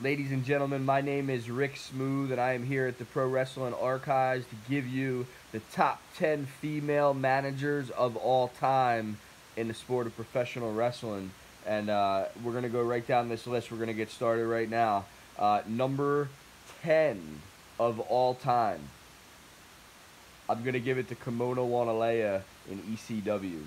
Ladies and gentlemen, my name is Rick Smooth, and I am here at the Pro Wrestling Archives to give you the top 10 female managers of all time in the sport of professional wrestling. And uh, we're going to go right down this list. We're going to get started right now. Uh, number 10 of all time. I'm going to give it to Kimona Wanalaya in ECW.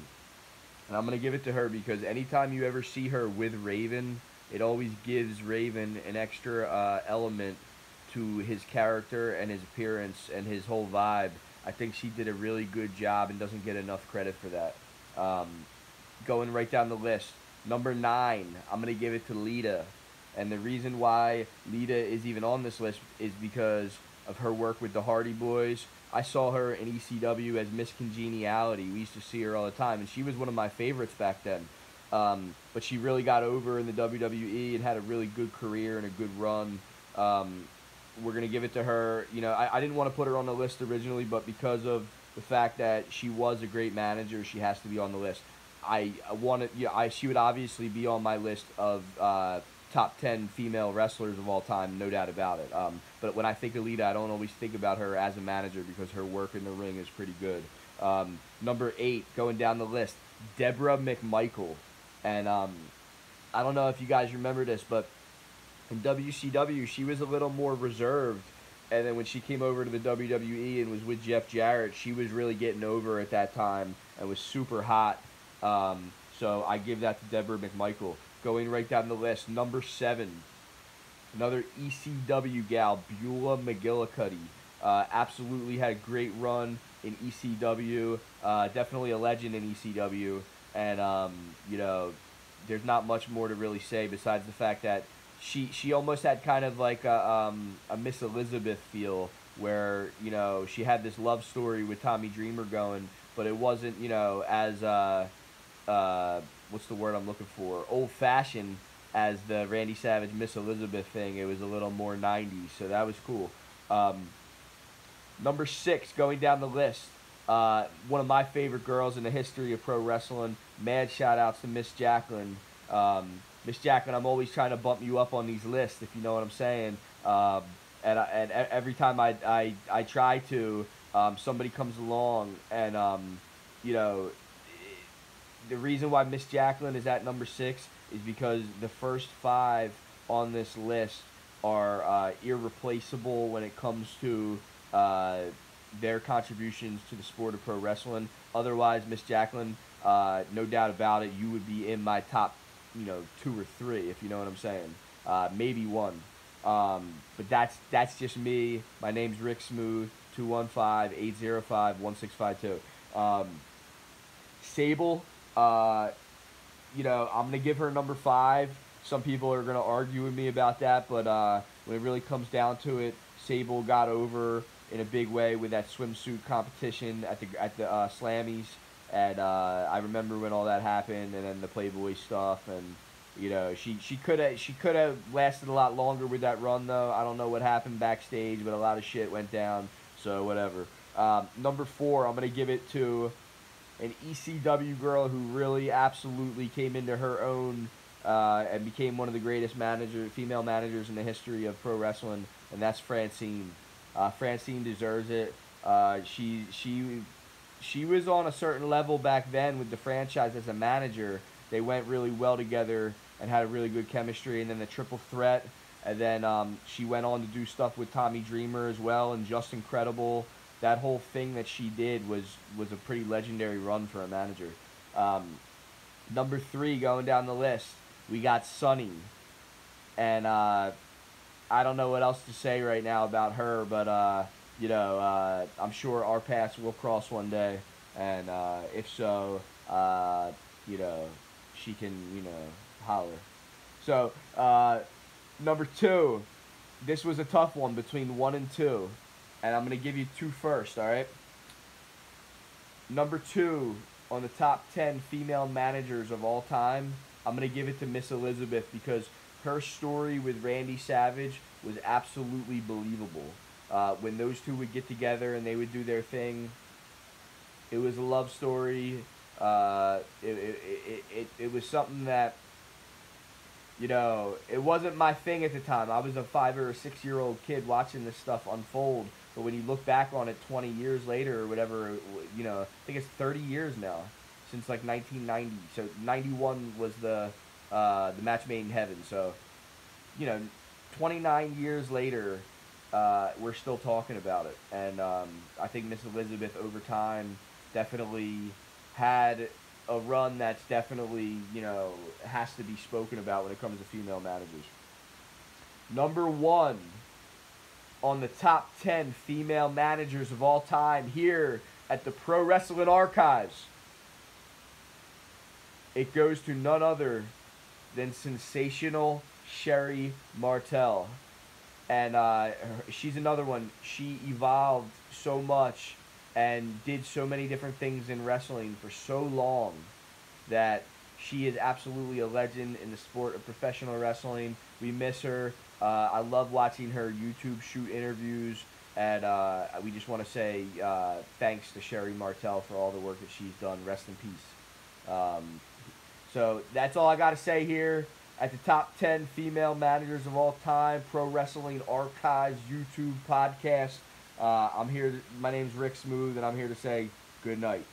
And I'm going to give it to her because anytime you ever see her with Raven, it always gives Raven an extra uh, element to his character and his appearance and his whole vibe. I think she did a really good job and doesn't get enough credit for that. Um, going right down the list, number nine, I'm going to give it to Lita. And the reason why Lita is even on this list is because of her work with the Hardy Boys. I saw her in ECW as Miss Congeniality. We used to see her all the time, and she was one of my favorites back then. Um, but she really got over in the WWE and had a really good career and a good run. Um, we're gonna give it to her. You know, I, I didn't want to put her on the list originally, but because of the fact that she was a great manager, she has to be on the list. I, wanted, yeah, I she would obviously be on my list of uh, top ten female wrestlers of all time, no doubt about it. Um, but when I think of Lita, I don't always think about her as a manager because her work in the ring is pretty good. Um, number eight, going down the list, Debra McMichael. And um, I don't know if you guys remember this, but in WCW, she was a little more reserved. And then when she came over to the WWE and was with Jeff Jarrett, she was really getting over at that time and was super hot. Um, so I give that to Debra McMichael. Going right down the list, number seven, another ECW gal, Beulah McGillicuddy. Uh, absolutely had a great run in ECW. Uh, definitely a legend in ECW and um, you know, there's not much more to really say besides the fact that she she almost had kind of like a, um, a Miss Elizabeth feel, where you know she had this love story with Tommy Dreamer going, but it wasn't you know as uh, uh, what's the word I'm looking for old fashioned as the Randy Savage Miss Elizabeth thing. It was a little more 90s, so that was cool. Um, number six, going down the list, uh, one of my favorite girls in the history of pro wrestling. Mad shout outs to Miss Jacqueline. Um, Miss Jacqueline, I'm always trying to bump you up on these lists, if you know what I'm saying. Um, and, I, and every time I, I, I try to, um, somebody comes along and, um, you know, the reason why Miss Jacqueline is at number six is because the first five on this list are uh, irreplaceable when it comes to uh, their contributions to the sport of pro wrestling. Otherwise, Miss Jacqueline, uh, no doubt about it, you would be in my top, you know, two or three, if you know what I'm saying. Uh, maybe one. Um, but that's that's just me. My name's Rick Smooth, 215-805-1652. Um, Sable, uh, you know, I'm going to give her number five. Some people are going to argue with me about that, but uh, when it really comes down to it, Sable got over in a big way with that swimsuit competition at the at the uh, Slammies. And uh, I remember when all that happened, and then the Playboy stuff, and you know she she could have she could have lasted a lot longer with that run though. I don't know what happened backstage, but a lot of shit went down. So whatever. Um, number four, I'm gonna give it to an ECW girl who really absolutely came into her own uh, and became one of the greatest manager female managers in the history of pro wrestling, and that's Francine. Uh, Francine deserves it. Uh, she she she was on a certain level back then with the franchise as a manager. They went really well together and had a really good chemistry. And then the triple threat, and then um, she went on to do stuff with Tommy Dreamer as well and Justin Credible. That whole thing that she did was was a pretty legendary run for a manager. Um, number three going down the list, we got Sunny, and uh, I don't know what else to say right now about her, but uh, you know, uh, I'm sure our paths will cross one day, and uh, if so, uh, you know, she can, you know, holler. So, uh, number two, this was a tough one between one and two, and I'm gonna give you two first. All right. Number two on the top ten female managers of all time, I'm gonna give it to Miss Elizabeth because her story with Randy Savage was absolutely believable. Uh, when those two would get together and they would do their thing, it was a love story. Uh, it, it, it, it, it was something that, you know, it wasn't my thing at the time. I was a five or six year old kid watching this stuff unfold. But when you look back on it 20 years later or whatever, you know, I think it's 30 years now since like 1990. So 91 was the uh, the match made in heaven. So, you know, 29 years later, uh, we're still talking about it. And um, I think Miss Elizabeth over time definitely had a run that's definitely, you know, has to be spoken about when it comes to female managers. Number one on the top 10 female managers of all time here at the Pro Wrestling Archives. It goes to none other than sensational Sherri Martel. And uh, she's another one. She evolved so much and did so many different things in wrestling for so long that she is absolutely a legend in the sport of professional wrestling. We miss her. Uh, I love watching her YouTube shoot interviews. And uh, we just want to say uh, thanks to Sherri Martel for all the work that she's done. Rest in peace. Um, so that's all I got to say here at the top 10 female managers of all time, Pro Wrestling Archives YouTube podcast. Uh, I'm here. My name's Rick Smooth, and I'm here to say good night.